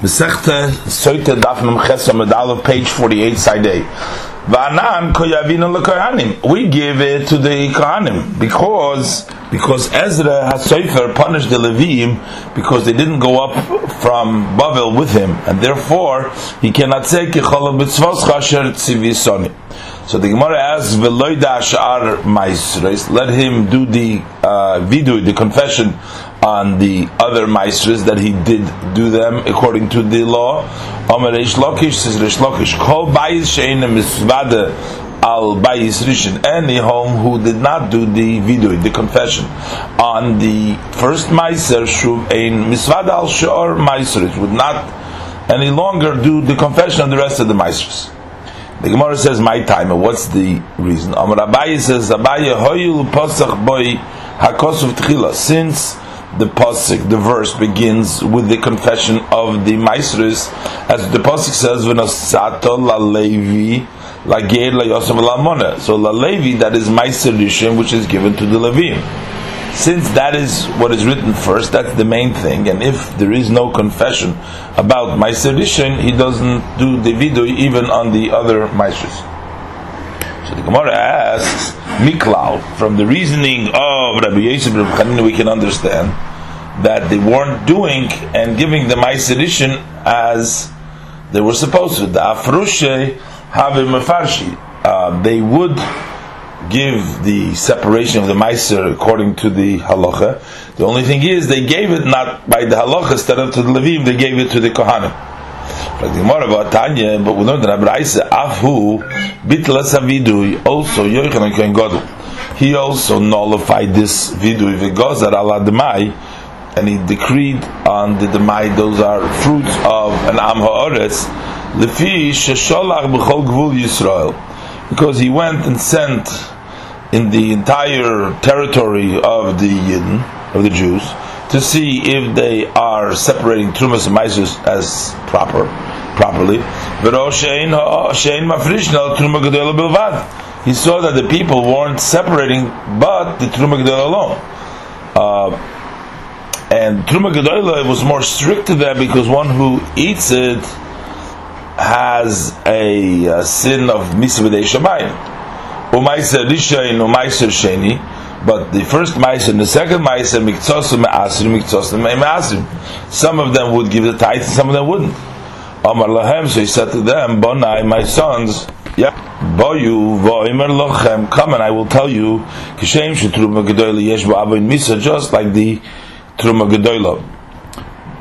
Mesechta Soita Daf Mem Chesam Medal page 48 side A. Va'anan. We give it to the kohanim because because Ezra has Sefer punished the Levim because they didn't go up from Babel with him, and therefore he cannot say kichol b'tzvos chasher tzivisoni. So the Gemara asks, "Veloida ashar maisres." Let him do the uh, the confession on the other maestras that he did do them according to the law. Amar Reish Lakish says Reish Lakish, Kol bayis she'ena misvada al bayis rishon. Any home who did not do the vidui, the confession, on the first meiser shuv ein misvada al shor maestras would not any longer do the confession on the rest of the maestras. The Gemara says, "My time." What's the reason? Amar Abaye says, "Abaye hoyul posach boy hakosuf tchila." Since the pasuk, the verse begins with the confession of the Maisris, as the pasuk says, "V'nosato la Levi lager la Yosef la So la Levi, that is Maiser which is given to the Levim. Since that is what is written first, that's the main thing. And if there is no confession about Maiser he doesn't do the vidui even on the other Maisris. So the Gemara asks, Miklau, from the reasoning of Rabbi Yosef Rabbi we can understand that they weren't doing and giving the Ma'aser as they were supposed to. The Afrushe have Mefarshi. Uh, they would give the separation of the Meiser according to the halacha. The only thing is they gave it not by the halacha instead of to the Levim, they gave it to the Kohanim. Like the Gemara about Tanya, but we learned that Abraisa Afu Bitlas Vidui also Yochanan Kohen Gadol. He also nullified this vidui v'gozar ala demai, and he decreed on the demai. Those are fruits of an am ha'oretz lefi shesholach b'chol gvul Yisrael, because he went and sent in the entire territory of the Yidden, of the Jews, to see if they are separating trumas and maizus as proper, properly. He saw that the people weren't separating, but the truma gedol alone. Uh, and truma gedola was more strict to that because one who eats it has a, a sin of misavadei shamayim. Umayser rishayin, umayser sheni but the first mice and the second mice and mikzosim asrim mikzosim asrim. Some of them would give the tithe, some of them wouldn't. Amar lahem, so he said to them, Bonai, my sons, yeah, boyu voimer lochem, come and I will tell you, kishem shetruma gedoyle yesh ba'avin misa, just like the truma gedoyle,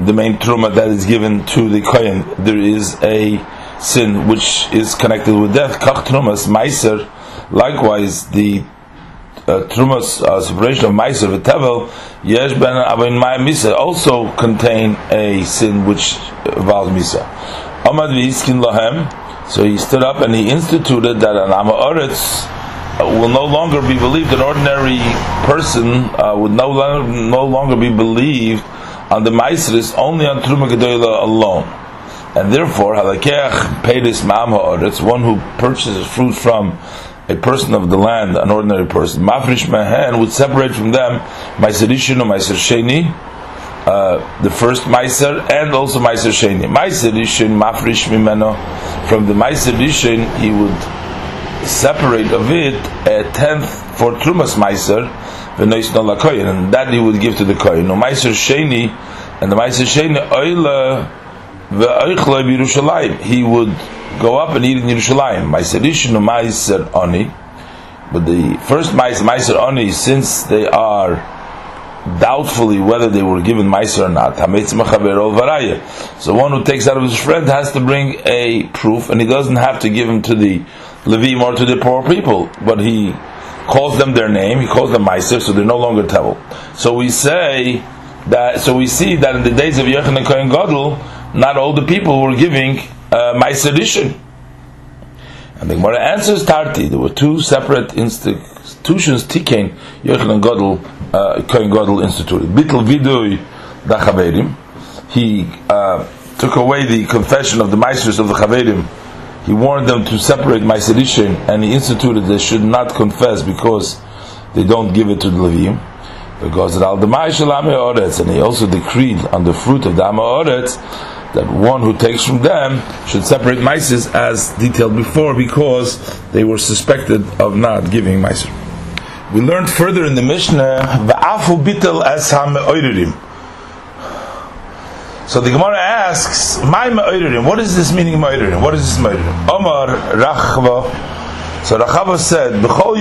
the main truma that is given to the kohen, there is a sin which is connected with death. Kach trumas meiser, likewise the uh, Trumas uh, separation of Meiser v'Tevel, Yesh ben Avin Maya Misa also contain a sin which involves Misa. Amad v'Iskin Lahem, so he stood up and he instituted that an Amaretz uh, will no longer be believed. An ordinary person uh, would no longer, no longer be believed on the Meiseris, only on Truma Gedoyla alone. And therefore, Halakech paid his Ma'am Ha'aretz, one who purchases fruit from a person of the land, an ordinary person, mafrish mehen would separate from them meiser or meiser sheni, uh, the first meiser and also meiser sheni. Meiser rishon mafrish mimeno from the meiser rishon he would separate of it a tenth for trumas meiser v'nois no lakoyin and that he would give to the koyin. No meiser sheni and the meiser sheni oila ve'oichloi he would go up and eat in Yerushalayim. Meiser Rishon Meiser Oni. But the first Meiser, Meiser Oni, since they are doubtfully whether they were given Meiser or not, so one who takes out of his friend has to bring a proof, and he doesn't have to give him to the Levim or to the poor people, but he calls them their name, he calls them Meiser, so they're no longer Tevel. So we say that, so we see that in the days of Yochanan Kohen not all the people were giving uh, my sedition. And the Gemara answers Tarti. There were two separate institutions, Tikain, Yochanan Godel, uh, Kohen Godel instituted. Bittel Vidui Dachaverim. He uh, took away the confession of the Meisters of the Chaverim. He warned them to separate my sedition, and he instituted they should not confess because they don't give it to the Levim. Because and he also decreed on the fruit of the Amaoretz that one who takes from them should separate Mises as detailed before because they were suspected of not giving Miser. We learned further in the Mishnah, as. So the Gemara asks, "My. What is this meaning me'oiririm? What is this me'oiririm?" Omar Rachva. So Rachava said, "B'chol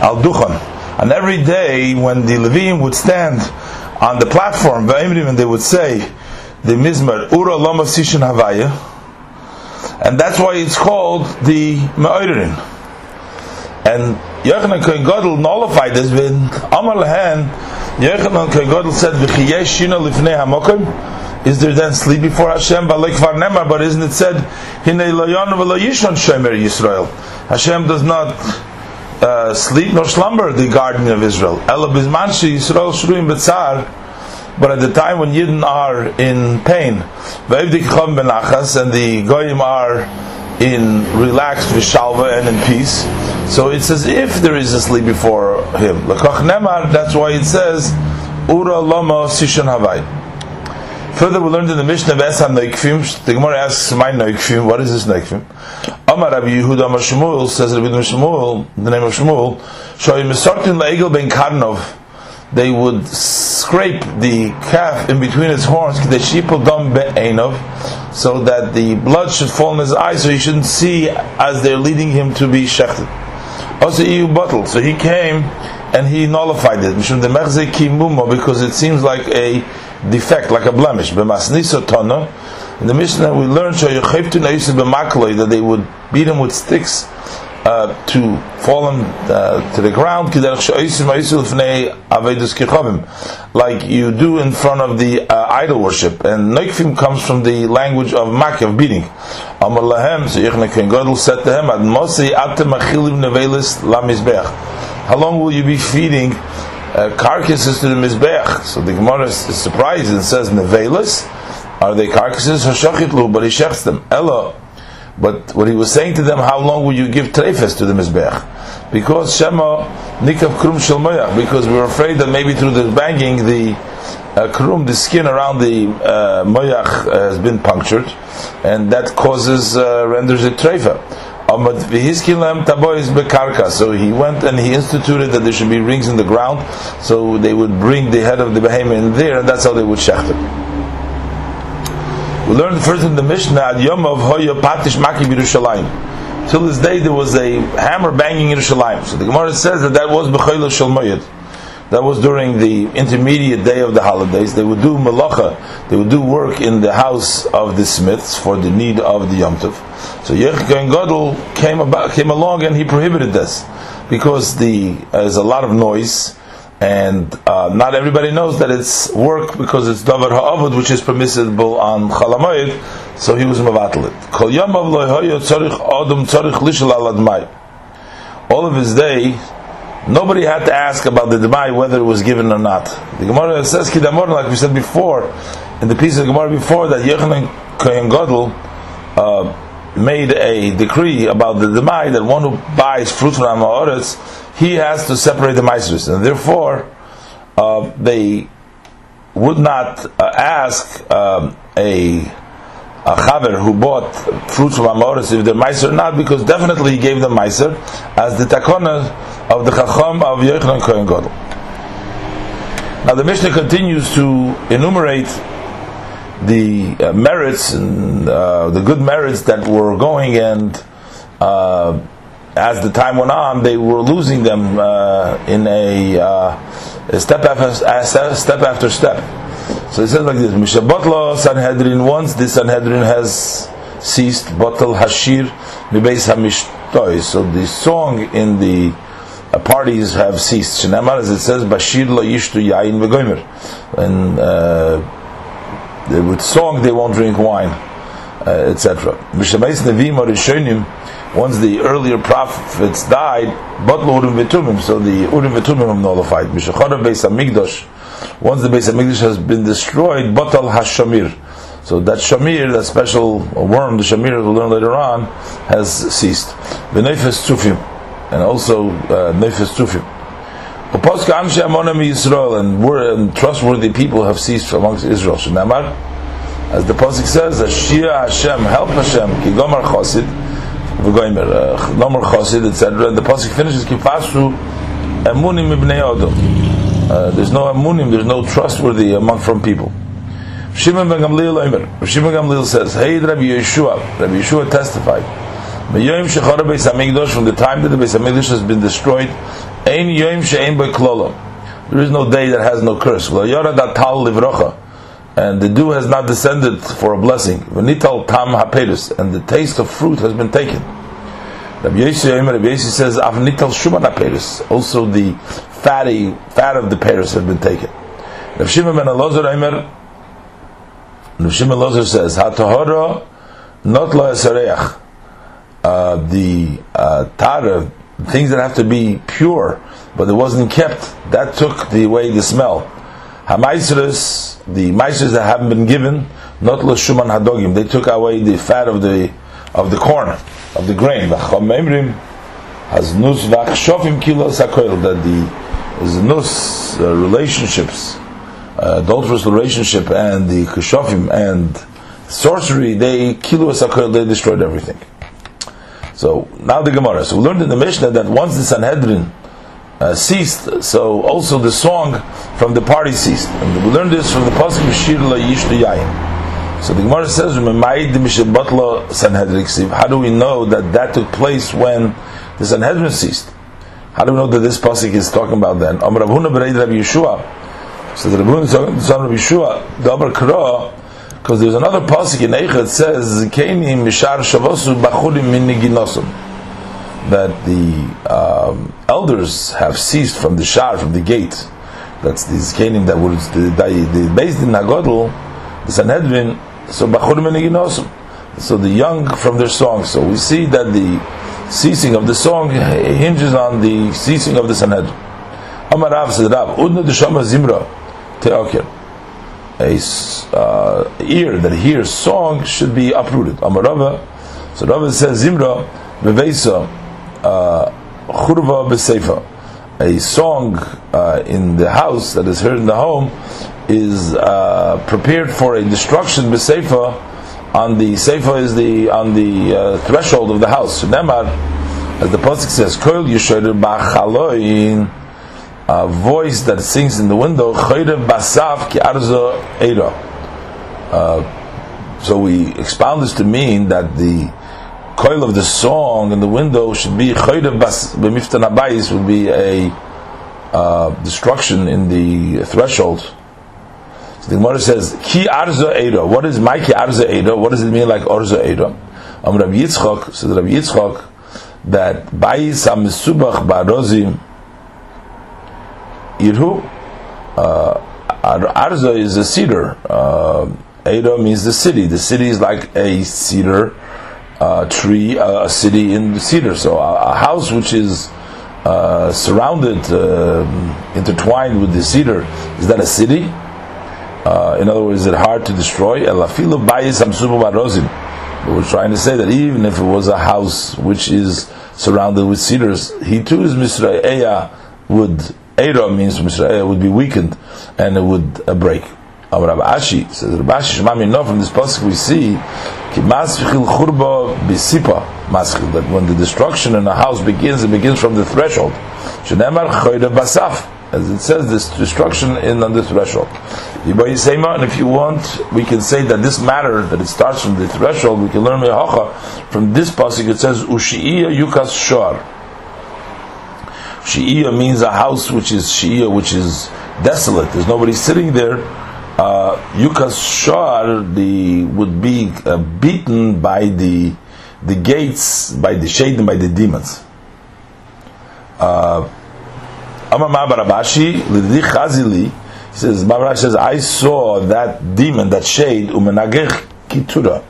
al duchan." And every day when the levim would stand on the platform, and they would say, "The mizmar ura lama sishin havaya," and that's why it's called the me'oiririm. And Yochanan Kohen Gadol nullified this with Amar Lehen. Yochanan Kohen Gadol said, "V'chiyesh shina lifnei hamokim." Is there then sleep before Hashem? But isn't it said, "Hinei loyon v'lo yishon shomer Yisrael"? Hashem does not uh, sleep nor slumber, the garden of Israel. But at the time when Yidden are in pain, and the goyim are in relaxed vishalva and in peace. So it's as if there is a sleep before him. That's why it says ura lama sishon havai. Further, we learned in the Mishnah of Esan Neikfim. The Gemara asks, "My Neikfim, what is this Neikfim?" Amar Rabbi Yehuda Amar Shmuel says Rabbi Shmuel, the name of Shmuel, Shoy Misartin Laegel Ben Karnov they would scrape the calf in between its horns, so that the blood should fall in his eyes, so he shouldn't see as they're leading him to be shechted. Also, EU bottle. So he came and he nullified it because it seems like a defect, like a blemish. In the Mishnah, we learned that they would beat him with sticks uh, to fall uh, to the ground, like you do in front of the uh, idol worship. And Neikfim comes from the language of mak, of beating. So said to him, How long will you be feeding uh, carcasses to the mizbeach? So the Gemara is surprised and says, nevelis? Are they carcasses? Hashachitlu, but he shechts them. Ella, but what he was saying to them, how long will you give trefes to the mizbech? Because Shema nikav krum shel because we were afraid that maybe through the banging the uh, krum, the skin around the uh, moyach uh, has been punctured, and that causes uh, renders it trefa. So he went and he instituted that there should be rings in the ground, so they would bring the head of the behemoth in there, and that's how they would shecht it. We learned first in the Mishnah at Yom of Hoya Patish Maki Yerushalayim. Till this day there was a hammer banging in Yerushalayim. So the Gemara says that that was B'chayla Shalmoyed. That was during the intermediate day of the holidays. They would do malacha, they would do work in the house of the smiths for the need of the Yom Tov. So Yechik Gadol came about, came along and he prohibited this because the uh, there's a lot of noise and uh, not everybody knows that it's work because it's davar ha'avod, which is permissible on chalamayid. So he was yamav adam tzarich All of his day, nobody had to ask about the demai whether it was given or not. The Gemara says kidamor, like we said before, in the piece of Gemara before that Yechanan Kohen Gadol. Uh, made a decree about the demai that one who buys fruit from Amoritz, he has to separate the maestros, and therefore uh, they would not uh, ask um, a a chaver who bought fruits from Amoritz if they're meiser or not, because definitely he gave them meiser as the takona of the chacham of Yochanan Kohen Gadol. Now the Mishnah continues to enumerate the uh, merits and uh, the good merits that were going, and uh, as the time went on, they were losing them uh, in a, uh, step after step after step. So it says like this: Mishabotlo Sanhedrin. Once the Sanhedrin has ceased, Botel Hashir Mibeis Hamishtoy. So the song in the uh, parties have ceased. Shenamar, as it says, Bashir Lo Yishtu Yain Vegoimer. And with song they won't drink wine, uh, etc. Once the earlier prophets died, but urim v'tumim, so the urim v'tumim are nullified. Mishacharav beis hamikdash. Once the beis hamikdash has been destroyed, batal hashamir. So that shamir, that special worm, the shamir we'll learn later on, has ceased. The nefes tufim, and also uh, nefes tufim. Uposka Amshe Amonam Yisrael, and trustworthy people have ceased amongst Israel. Shenamar, as the Pasuk says, Ashia Hashem, help Hashem, Ki Gomar Chosid, V'goimer, uh, Gomar Chosid, etc. And the Pasuk finishes, Kifasu Emunim Ibnei Odom. Uh, there's no Emunim, there's no trustworthy among from people. Shimon ben Gamliel Omer. Shimon Gamliel says, Hey Rabbi Yeshua, Rabbi Yeshua testified, Yom Shechara Beis Hamikdash, from the time that the Beis Hamikdash has been destroyed, Ein Yom She'ein Beklolo. There is no day that has no curse. Lo Yora Tal Livrocha. And the dew has not descended for a blessing. V'nital Tam HaPerus. And the taste of fruit has been taken. Rabbi Yossi Rabbi says, Avnital Shuman HaPerus. Also the fatty, fat of the Paris has been taken. Rabbi Shimon ben Elazar Eimer, Rabbi Shimon Elazar says, HaTahora not lo esareach. Uh, the uh, tara, things that have to be pure, but it wasn't kept, that took the away the smell. Hamaisras, the maisras that haven't been given, not shuman hadogim, they took away the fat of the of the corn, of the grain. has nus v'achshofim kilos hakoil, that the nus uh, relationships, uh, adulterous relationship, and the kashofim and sorcery, they kilos hakoil, they destroyed everything. So now the Gemara. So we learned in the Mishnah that once the Sanhedrin uh, ceased, so also the song from the party ceased. And we learned this from the pasuk Shir La Yishtu Yayin. So the Gemara says, How do we know that that took place when the Sanhedrin ceased? How do we know that this pasuk is talking about then? Amar Rabbi Yeshua. So the Rabbi son of Yeshua, the Amar Kra, because there's another pasuk in Eicha that says Zikenim Mishar Shavosu Bachurim Min that the um, elders have ceased from the shar from the gate. That's the Zikenim that was the, the, based in Nagodl, the Sanhedrin. So Bachurim Min So the young from their song. So we see that the ceasing of the song hinges on the ceasing of the Sanhedrin. Amar Rav said Rav Udna Deshama Zimra Teokir a uh, ear that hears song should be uprooted. Amar Amarava. So Rava says Zimra bevesa churva beseifa. A song uh, in the house that is heard in the home is uh, prepared for a destruction beseifa. On the seifa is the on the uh, threshold of the house. Nemar, as the pasuk says, "Kol yishoder b'chaloin." a voice that sings in the window, basaf ki arzo uh, So we expound this to mean that the coil of the song in the window should be chayrev bas b'miftan would be a uh, destruction in the threshold. So the Gemara says ki arzo eira. What is my ki arzo eira? What does it mean like arzo eira? Am Rabbi Yitzchok says Rabbi Yitzchok that bayis am subach barozim Irhu. Uh, Arza is a cedar. Uh, Edo means the city. The city is like a cedar uh, tree, uh, a city in the cedar. So a, a house which is uh, surrounded, uh, intertwined with the cedar, is that a city? Uh, in other words, is it hard to destroy? We're trying to say that even if it was a house which is surrounded with cedars, he too is Misraeya would Eira means Mishrael would be weakened and it would uh, break. Rabbi Ashi says Rabbi Ashi Shemami know from this pasuk we see ki churba bisipa that when the destruction in a house begins it begins from the threshold. Shenemar basaf as it says this destruction in on the threshold. And if you want, we can say that this matter that it starts from the threshold. We can learn from this pasuk. It says ushiya yukas shor Shi'iyah means a house which is Shi'iyah, which is desolate. There's nobody sitting there. Uh, Yukas Shar the would be uh, beaten by the the gates, by the shade, and by the demons. Uh, Chazili, says, says, I saw that demon, that shade, Umenagech Kitura,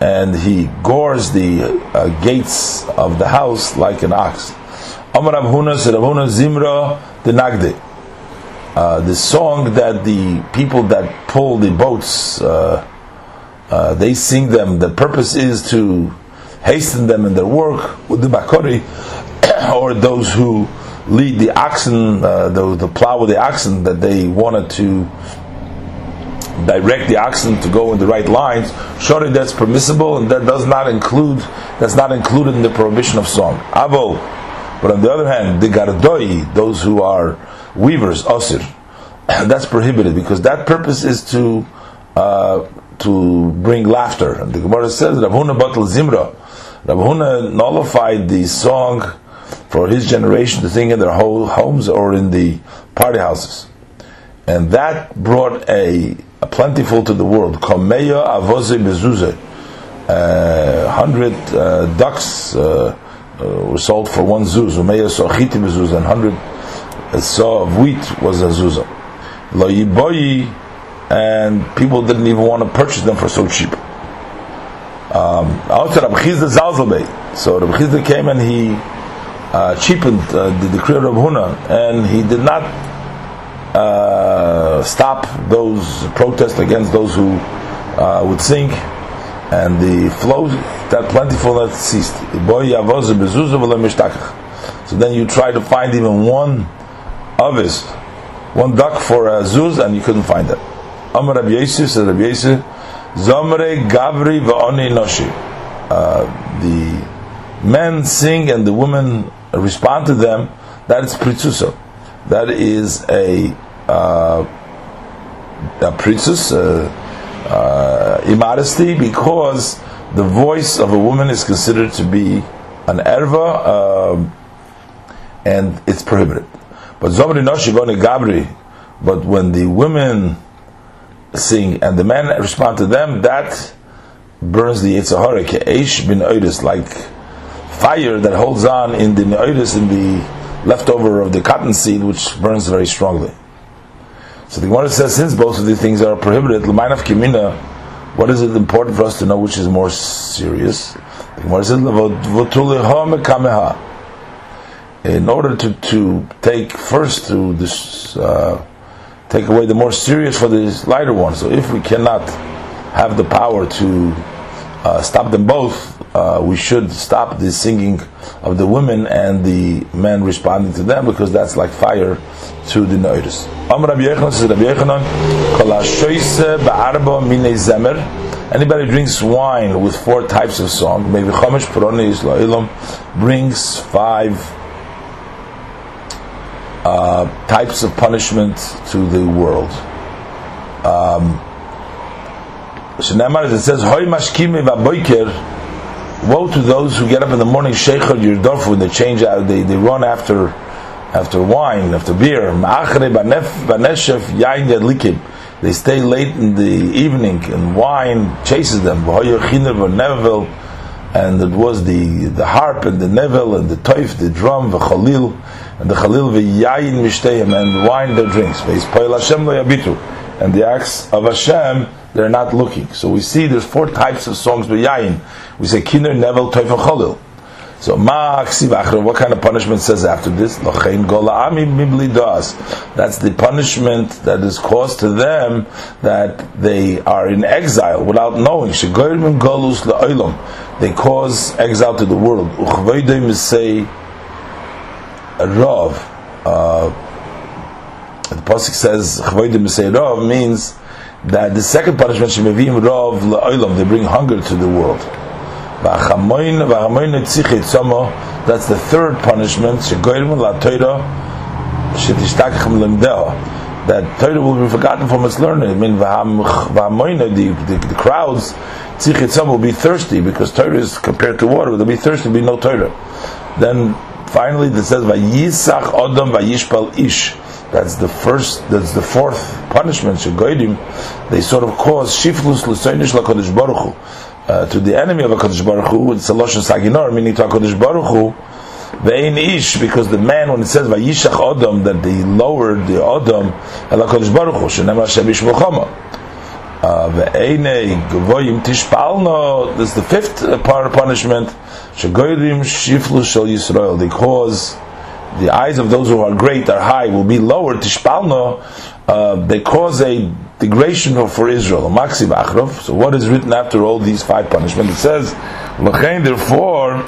and he gores the uh, gates of the house like an ox. Amar Abhuna said Abhuna Zimra the Nagde. Uh, the song that the people that pull the boats, uh, uh, they sing them. The purpose is to hasten them in their work with the Bakori, or those who lead the oxen, uh, the, the plow with the oxen, that they wanted to direct the oxen to go in the right lines, surely that's permissible, and that does not include that's not included in the prohibition of song. Avo, but on the other hand, the gardoi, those who are weavers, osir, that's prohibited because that purpose is to uh, to bring laughter. And the Gemara says Rav Huna batal zimra. Rav Huna nullified the song for his generation to sing in their whole homes or in the party houses, and that brought a a plentiful to the world. Kameya avoze mezuzah. Uh, hundred uh, ducks uh, uh, were sold for one zuz. And hundred saw of wheat was a zuzah. Lo yiboyi, and people didn't even want to purchase them for so cheap. Um, Rabbi Chisda So Rabbi Chisda came and he uh, cheapened uh, the decree of Rabbi Huna, and he did not uh, stop those protests against those who uh, would sing, and the flow that plentifulness ceased. So then you try to find even one avis, one duck for a zuz, and you couldn't find it. Amar Rabbi Yosef says Rabbi Yosef, Zomre Gavri va'oni noshi. Uh, the men sing and the women respond to them. That is pritzusa. That is a uh, a princess, uh, uh, immodesty, because the voice of a woman is considered to be an erva, um, and it's prohibited. But zomri noshivone gabri, but when the women sing and the men respond to them, that burns the Yitzhahara, eish bin oidis, like fire that holds on in the oidis, in the leftover of the cotton seed, which burns very strongly. So the Gemara says, since both of these things are prohibited, l'mayin of kimina, what is it important for us to know which is more serious? The Gemara says, in order to, to take first to this, uh, take away the more serious for the lighter one. So if we cannot have the power to uh, stop them both, uh, we should stop the singing of the women and the men responding to them because that's like fire to the notice. Anybody drinks wine with four types of song, maybe Chomesh Puroni brings five uh, types of punishment to the world. Um, it says, Hoy mashkime Woe to those who get up in the morning, sheikhar yirdofu, and they change out, they, they run after after wine, after beer. They stay late in the evening, and wine chases them. And it was the, the harp and the nevel and the toif, the drum, the chalil, and the chalil v'yayin mishteyim, and wine their drinks. Ve'ispail Hashem lo yabitu, And the acts of Hashem they're not looking. So we see there's four types of songs by Yain. We say Kinder, Nevel, Toif, and Cholil. So ma what kind of punishment says after this? That's the punishment that is caused to them that they are in exile without knowing. They cause exile to the world. Say Rav. Uh, the pasuk says Rav means that the second punishment shemevim rov la'olam they bring hunger to the world. That's the third punishment shegoyim la'toira shetishtachim lemdeo that Torah will be forgotten from its learning. I mean, the, the, the crowds, tzichitzam will be thirsty because Torah is compared to water. They'll be thirsty, be no Torah. Then finally, it says, "Vayisach odom vayishpal ish." That's the first. That's the fourth punishment. Shegoidim, they sort of cause shiflus l'soinish lakodesh baruch uh, to the enemy of a Kodesh Baruch Hu. It's a lashon saginor, meaning to a Kodesh Baruch Hu. Ve'in ish, because the man, when it says vayishach odom, that they lowered the odom el Kodesh Baruch Hu, shenem Hashem yishmochama. Uh. This is the fifth part of punishment. Shel Yisrael. They cause the eyes of those who are great are high will be lowered. tishpalno uh, they cause a degradation for Israel So what is written after all these five punishments? It says, therefore